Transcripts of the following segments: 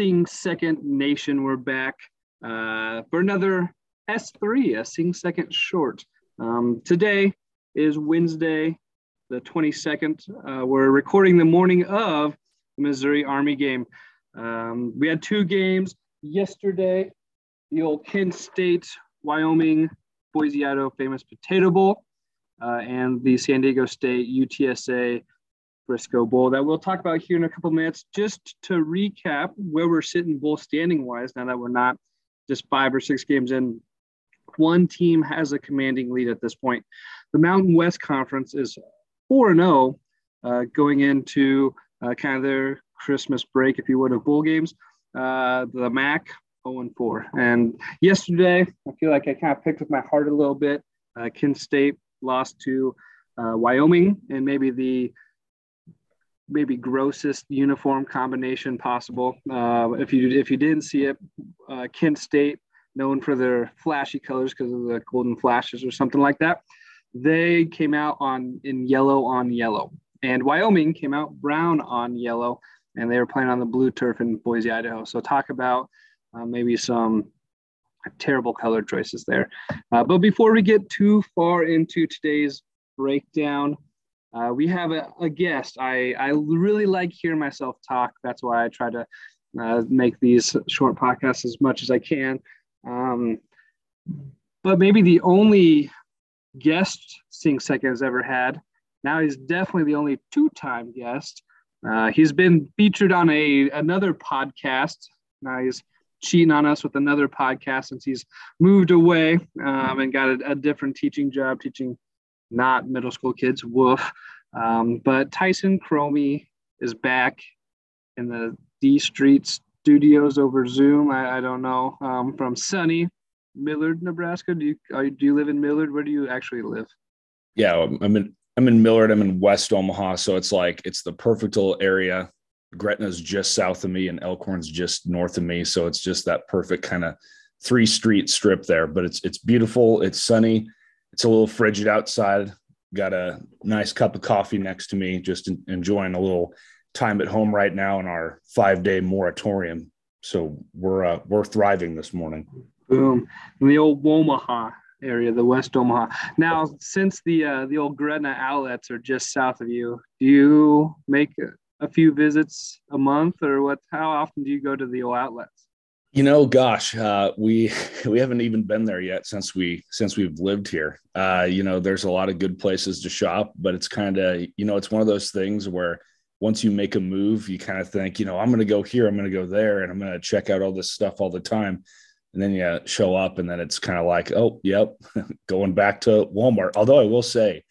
Sing Second Nation. We're back uh, for another S3, a Sing Second short. Um, today is Wednesday, the 22nd. Uh, we're recording the morning of the Missouri Army game. Um, we had two games yesterday the old Kent State, Wyoming, Boise, Idaho famous Potato Bowl, uh, and the San Diego State UTSA Frisco Bowl that we'll talk about here in a couple minutes. Just to recap where we're sitting bowl standing wise, now that we're not just five or six games in, one team has a commanding lead at this point. The Mountain West Conference is 4 0 uh, going into uh, kind of their Christmas break, if you would, of bowl games. Uh, the MAC 0 and 4. And yesterday, I feel like I kind of picked with my heart a little bit. Uh, Kent State lost to uh, Wyoming and maybe the maybe grossest uniform combination possible. Uh, if you if you didn't see it, uh, Kent State, known for their flashy colors because of the golden flashes or something like that, they came out on in yellow on yellow, and Wyoming came out brown on yellow, and they were playing on the blue turf in Boise, Idaho. So talk about uh, maybe some terrible color choices there. Uh, but before we get too far into today's breakdown, uh, we have a, a, guest. I, I really like hearing myself talk. That's why I try to uh, make these short podcasts as much as I can. Um, but maybe the only guest Sing Second has ever had. Now he's definitely the only two-time guest. Uh, he's been featured on a another podcast. Now he's cheating on us with another podcast since he's moved away um, and got a, a different teaching job, teaching not middle school kids. Woof. Um, but Tyson Cromie is back in the D Street studios over Zoom. I, I don't know um, from sunny Millard, Nebraska. Do you do you live in Millard? Where do you actually live? Yeah, I'm in I'm in Millard. I'm in West Omaha, so it's like it's the perfect little area. Gretna's just south of me, and Elkhorn's just north of me, so it's just that perfect kind of three street strip there. But it's it's beautiful. It's sunny it's a little frigid outside. Got a nice cup of coffee next to me, just enjoying a little time at home right now in our five day moratorium. So we're uh, we're thriving this morning. Boom, in the old Omaha area, the West Omaha. Now, since the uh, the old Gretna outlets are just south of you, do you make a, a few visits a month, or what? How often do you go to the old outlets? You know, gosh, uh, we we haven't even been there yet since we since we've lived here. Uh, you know, there's a lot of good places to shop, but it's kind of you know, it's one of those things where once you make a move, you kind of think, you know, I'm going to go here, I'm going to go there, and I'm going to check out all this stuff all the time. And then you show up, and then it's kind of like, oh, yep, going back to Walmart. Although I will say,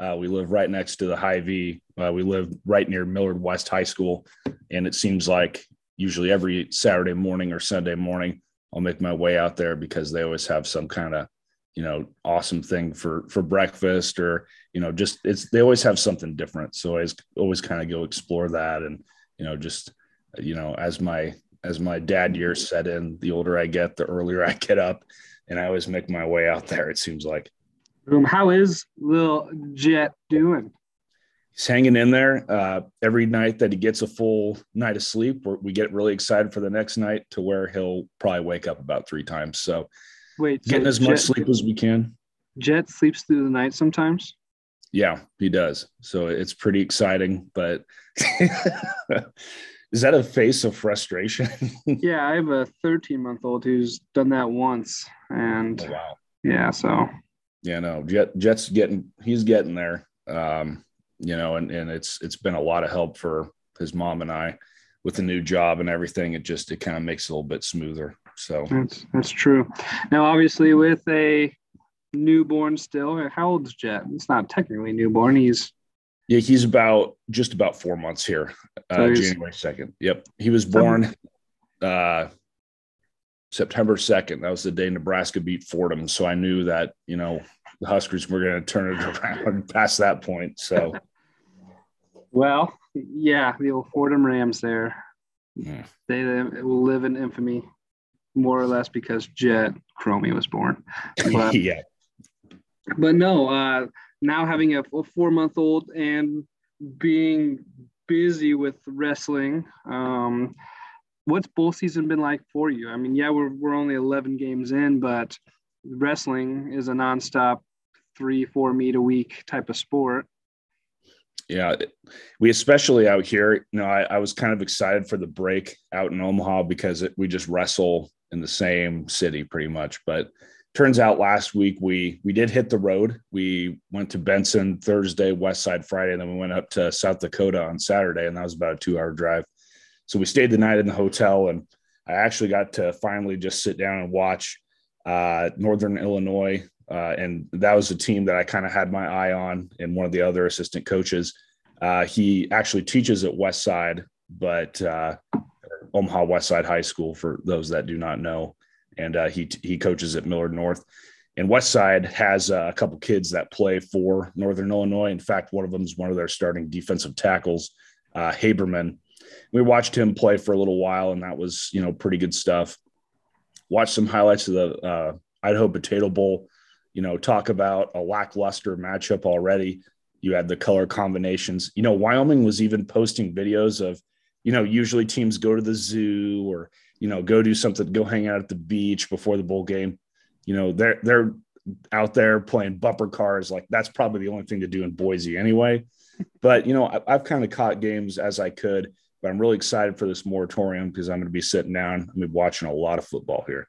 uh, we live right next to the Hy-Vee. Uh, we live right near Millard West High School, and it seems like usually every Saturday morning or Sunday morning, I'll make my way out there because they always have some kind of, you know, awesome thing for for breakfast or you know just it's they always have something different. So I always always kind of go explore that and you know just you know as my as my dad years mm-hmm. set in, the older I get, the earlier I get up, and I always make my way out there. It seems like. Boom! How is Lil Jet doing? He's hanging in there. Uh, every night that he gets a full night of sleep, we get really excited for the next night to where he'll probably wake up about three times. So, wait, getting so as Jet, much sleep as we can. Jet sleeps through the night sometimes. Yeah, he does. So it's pretty exciting. But is that a face of frustration? yeah, I have a 13 month old who's done that once, and oh, wow. yeah, so yeah, no, Jet Jet's getting he's getting there. Um, you know, and, and it's it's been a lot of help for his mom and I with the new job and everything. It just it kind of makes it a little bit smoother. So that's that's true. Now, obviously, with a newborn still, how old is Jet? It's not technically newborn. He's yeah, he's about just about four months here. Uh, January second. Yep, he was born uh, September second. That was the day Nebraska beat Fordham. So I knew that you know the Huskers were going to turn it around past that point. So, well, yeah, the old Fordham Rams there. Yeah. They, they will live in infamy more or less because Jet Cromie was born. But, yeah. But no, uh, now having a, a four month old and being busy with wrestling, um, what's bowl season been like for you? I mean, yeah, we're we're only 11 games in, but wrestling is a nonstop three, four meet a week type of sport. Yeah, we especially out here. You know, I, I was kind of excited for the break out in Omaha because it, we just wrestle in the same city pretty much. But turns out last week we we did hit the road. We went to Benson Thursday, West Side Friday, and then we went up to South Dakota on Saturday, and that was about a two hour drive. So we stayed the night in the hotel, and I actually got to finally just sit down and watch uh, Northern Illinois, uh, and that was a team that I kind of had my eye on. And one of the other assistant coaches, uh, he actually teaches at West Side, but uh, Omaha West Side High School for those that do not know, and uh, he he coaches at Millard North. And West Side has uh, a couple kids that play for Northern Illinois. In fact, one of them is one of their starting defensive tackles, Haberman we watched him play for a little while, and that was you know pretty good stuff. Watched some highlights of the uh, Idaho Potato Bowl. You know, talk about a lackluster matchup already. You had the color combinations. You know, Wyoming was even posting videos of, you know, usually teams go to the zoo or you know go do something, go hang out at the beach before the bowl game. You know, they're they're out there playing bumper cars. Like that's probably the only thing to do in Boise anyway. But you know, I, I've kind of caught games as I could but I'm really excited for this moratorium because I'm going to be sitting down. I'm be watching a lot of football here.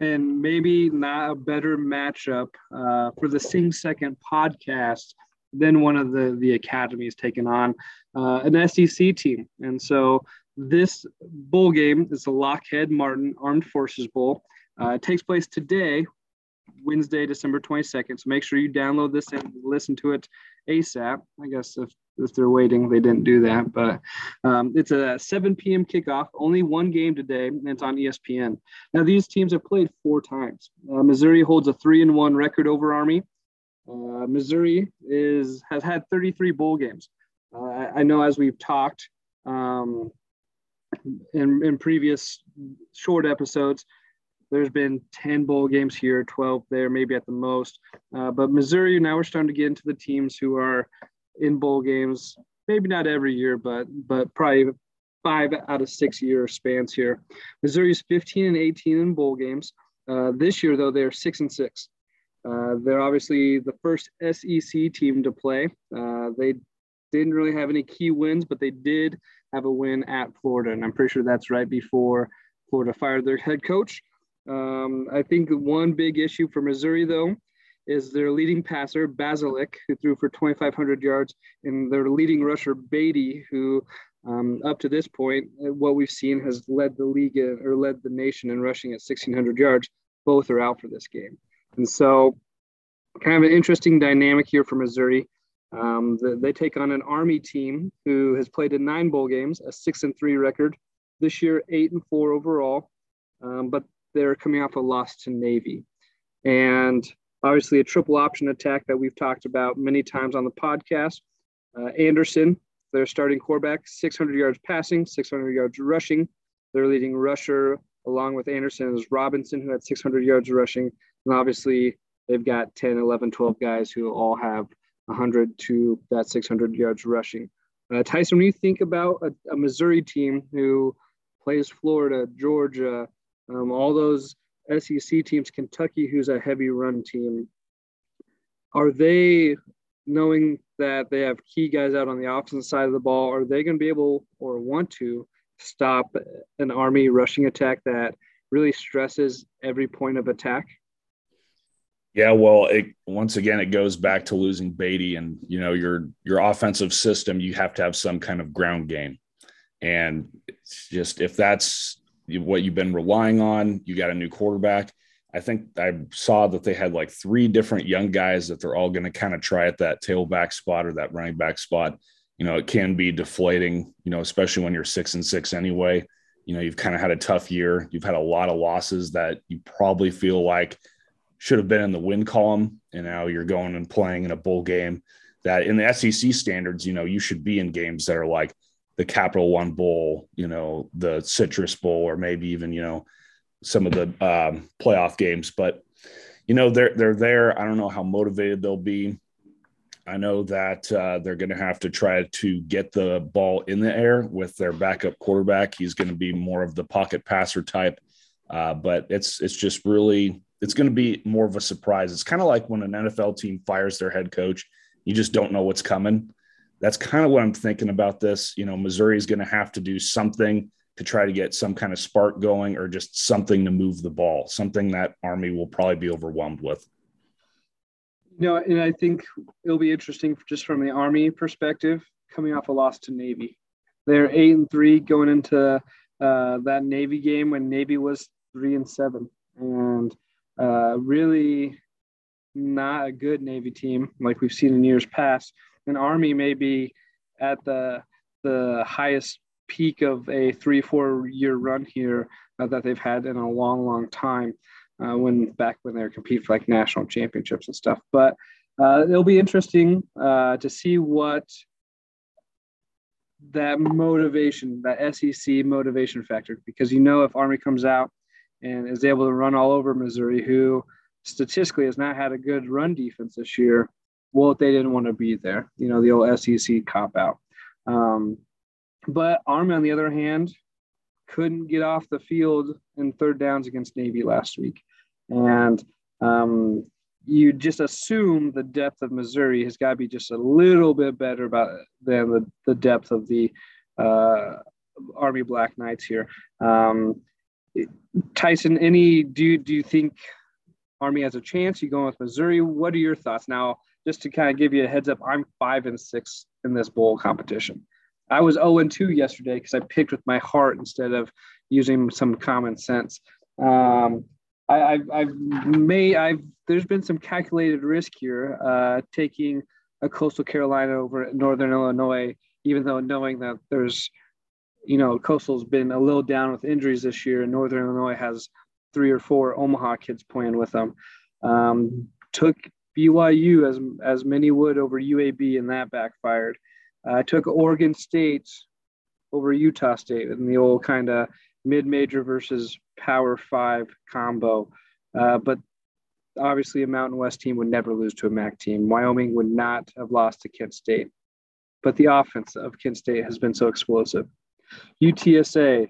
And maybe not a better matchup uh, for the Sing Second podcast than one of the the academies taking on uh, an SEC team. And so this bowl game is the Lockheed Martin Armed Forces Bowl. Uh, it takes place today, Wednesday, December 22nd. So make sure you download this and listen to it ASAP. I guess if if they're waiting. They didn't do that, but um, it's a 7 p.m. kickoff. Only one game today, and it's on ESPN. Now these teams have played four times. Uh, Missouri holds a three and one record over Army. Uh, Missouri is has had 33 bowl games. Uh, I, I, know as we've talked um, in, in previous short episodes, there's been 10 bowl games here, 12 there, maybe at the most. Uh, but Missouri, now we're starting to get into the teams who are in bowl games. Maybe not every year, but but probably five out of six year spans here. Missouri's 15 and 18 in bowl games. Uh, this year, though, they're six and six. Uh, they're obviously the first SEC team to play. Uh, they didn't really have any key wins, but they did have a win at Florida, and I'm pretty sure that's right before Florida fired their head coach. Um, I think one big issue for Missouri, though, is their leading passer, Bazelak, who threw for 2,500 yards, and their leading rusher, Badie, who um, up to this point, uh, what we've seen has led the league in, or led the nation in rushing at 1,600 yards. Both are out for this game. And so, kind of an interesting dynamic here for Missouri. Um, the, they take on an Army team who has played in nine bowl games, a six and three record. This year, eight and four overall, um, but they're coming off a loss to Navy. And Obviously, a triple option attack that we've talked about many times on the podcast. Uh, Anderson, their starting quarterback, 600 yards passing, 600 yards rushing. Their leading rusher, along with Anderson, is Robinson, who had 600 yards rushing. And obviously, they've got 10, 11, 12 guys who all have 100 to that 600 yards rushing. Uh, Tyson, when you think about a, a, Missouri team who plays Florida, Georgia, um, all those SEC teams, Kentucky, who's a heavy run team, are they knowing that they have key guys out on the opposite side of the ball? Are they going to be able or want to stop an Army rushing attack that really stresses every point of attack? Yeah, well, it, once again, it goes back to losing Badie, and you know your your offensive system. You have to have some kind of ground game, and it's just if that's what you've been relying on. You got a new quarterback. I think I saw that they had like three different young guys that they're all going to kind of try at that tailback spot or that running back spot. You know, it can be deflating, you know, especially when you're six and six anyway. You know, you've kind of had a tough year. You've had a lot of losses that you probably feel like should have been in the win column. And now you're going and playing in a bowl game that in the SEC standards, you know, you should be in games that are like the Capital One Bowl, you know, the Citrus Bowl, or maybe even you know some of the um, playoff games. But you know, they're they're there. I don't know how motivated they'll be. I know that uh, they're going to have to try to get the ball in the air with their backup quarterback. He's going to be more of the pocket passer type, uh, but it's it's just really it's going to be more of a surprise. It's kind of like when an NFL team fires their head coach, you just don't know what's coming. That's kind of what I'm thinking about this. You know, Missouri is going to have to do something to try to get some kind of spark going or just something to move the ball, something that Army will probably be overwhelmed with. Know, and I think it'll be interesting just from the Army perspective, coming off a loss to Navy. They're eight and three going into uh, that Navy game when Navy was three and seven, and uh, really not a good Navy team like we've seen in years past. And Army may be at the the highest peak of a three four year run here uh, that they've had in a long long time uh, when back when they were competing for like national championships and stuff. But uh, it'll be interesting uh, to see what that motivation that sec motivation factor because you know if army comes out and is able to run all over missouri who statistically has not had a good run defense this year well they didn't want to be there you know the old sec cop out um, but Army, on the other hand, couldn't get off the field in third downs against Navy last week. And um, you just assume the depth of Missouri has got to be just a little bit better about than the, the depth of the uh, Army Black Knights here. Um, Tyson, any do do you think Army has a chance? You going with Missouri? What are your thoughts now? Just to kind of give you a heads up, I'm five and six in this bowl competition. I was 0 and 2 yesterday because I picked with my heart instead of using some common sense. Um, I, have I've made, I've, there's been some calculated risk here, uh, taking a coastal Carolina over Northern Illinois, even though knowing that there's, you know, coastal's been a little down with injuries this year, and Northern Illinois has three or four Omaha kids playing with them. Um, took BYU as as many would over UAB, and that backfired. I took Oregon State over Utah State in the old kind of mid-major versus Power Five combo. Uh, but obviously, a Mountain West team would never lose to a MAC team. Wyoming would not have lost to Kent State. But the offense of Kent State has been so explosive. UTSA,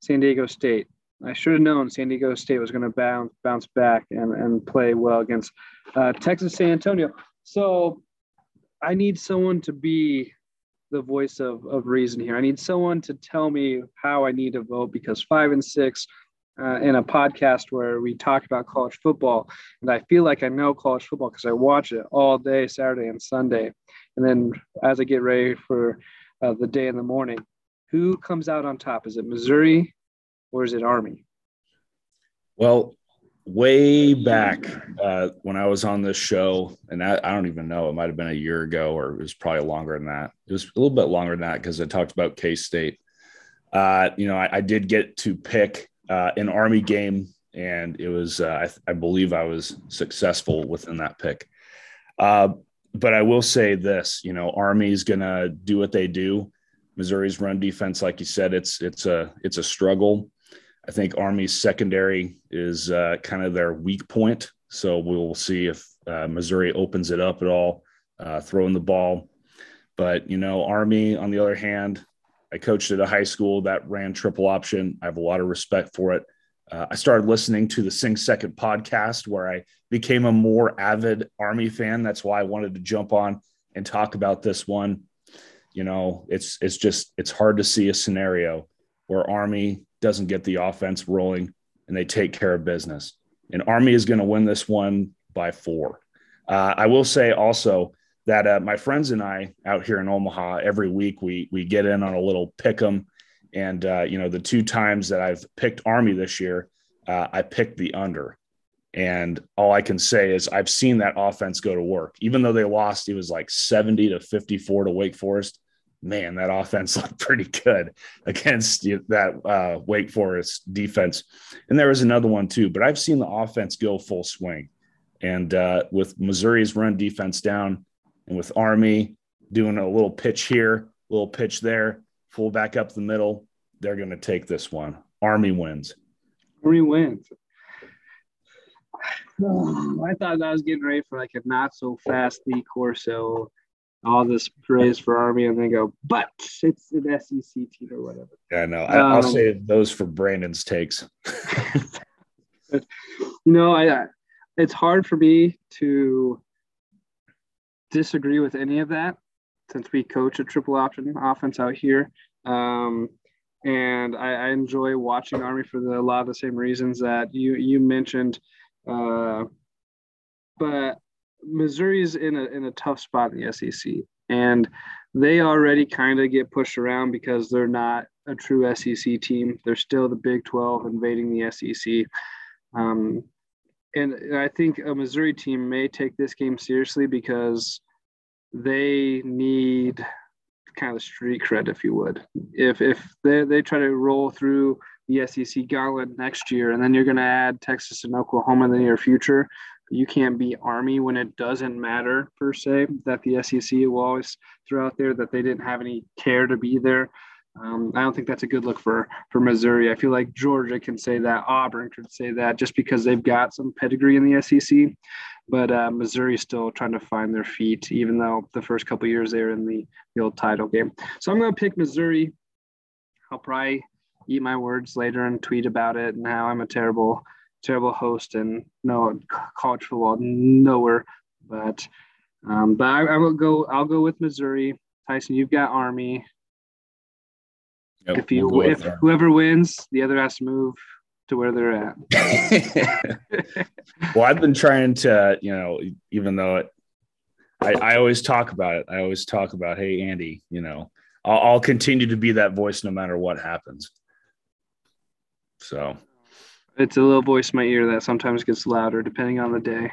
San Diego State. I should have known San Diego State was going to bounce bounce back and, and play well against uh, Texas San Antonio. So I need someone to be the voice of, of reason here. I need someone to tell me how I need to vote because five and six uh, in a podcast where we talk about college football, and I feel like I know college football because I watch it all day, Saturday and Sunday. And then as I get ready for uh, the day in the morning, who comes out on top? Is it Missouri or is it Army? Well, way back uh, when I was on this show, and I, I, don't even know, it might have been a year ago or it was probably longer than that. It was a little bit longer than that because I talked about K State. Uh, you know, I, I, did get to pick uh, an Army game, and it was, uh, I, I, believe I was successful within that pick. Uh, but I will say this, you know, Army's to do what they do. Missouri's run defense, like you said, it's it's a it's a struggle. I think Army's secondary is uh, kind of their weak point. So we'll see if uh, Missouri opens it up at all, uh, throwing the ball. But, you know, Army, on the other hand, I coached at a high school that ran triple option. I have a lot of respect for it. Uh, I started listening to the Sing Second podcast where I became a more avid Army fan. That's why I wanted to jump on and talk about this one. You know, it's it's just it's hard to see a scenario where Army doesn't get the offense rolling and they take care of business. And Army is going to win this one by four. Uh, I will say also that uh, my friends and I out here in Omaha every week we we get in on a little pick 'em, and uh, you know the two times that I've picked Army this year, uh, I picked the under, and all I can say is I've seen that offense go to work. Even though they lost, it was like seventy to fifty four to Wake Forest man, that offense looked pretty good against that uh, Wake Forest defense. And there was another one too, but I've seen the offense go full swing. And uh, with Missouri's run defense down, and with Army doing a little pitch here, little pitch there, full back up the middle, they're going to take this one. Army wins. Army wins. I thought I was getting ready for like a not so fast Lee Corso, all this praise for Army, and then go, but it's an SEC team or whatever. Yeah, no, I, um, save those for Brandon's takes. you know, I it's hard for me to disagree with any of that since we coach a triple option offense out here. Um, and I, I, enjoy watching Army for the, a lot of the same reasons that you you mentioned. Uh, but Missouri is in a in a tough spot in the SEC, and they already kind of get pushed around because they're not a true SEC team. They're still the Big 12 invading the SEC. Um, and I think a Missouri team may take this game seriously because they need kind of street cred, if you would. If if they, they try to roll through the SEC gauntlet next year, and then you're going to add Texas and Oklahoma in the near future, you can't be Army when it doesn't matter per se. That the SEC will always throw out there that they didn't have any care to be there. Um, I don't think that's a good look for for Missouri. I feel like Georgia can say that, Auburn could say that, just because they've got some pedigree in the SEC. But uh, Missouri's still trying to find their feet, even though the first couple years they were in the, the old title game. So I'm going to pick Missouri. I'll probably eat my words later and tweet about it and how I'm a terrible, terrible host and no college football nowhere. But um, but I, I will go. I'll go with Missouri. Tyson, you've got Army. Yep, if you we'll if whoever wins, the other has to move to where they're at. well, I've been trying to, you know, even though it, I, I always talk about it. I always talk about, hey, Andy, you know, I'll, I'll continue to be that voice no matter what happens. So it's a little voice in my ear that sometimes gets louder depending on the day.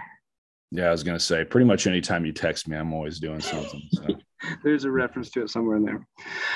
Yeah, I was gonna say pretty much anytime you text me, I'm always doing something. So. There's a reference to it somewhere in there.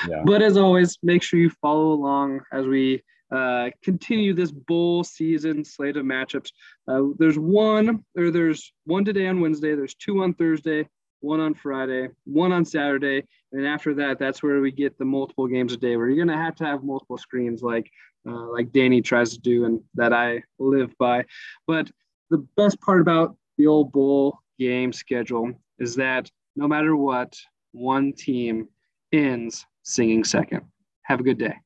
Yeah. But as always, make sure you follow along as we uh, continue this bowl season slate of matchups. Uh, there's one, or there's one today on Wednesday. There's two on Thursday, one on Friday, one on Saturday, and after that, that's where we get the multiple games a day. Where you're gonna have to have multiple screens, like uh, like Danny tries to do, and that I live by. But the best part about the old bowl game schedule is that no matter what, one team ends singing second. Have a good day.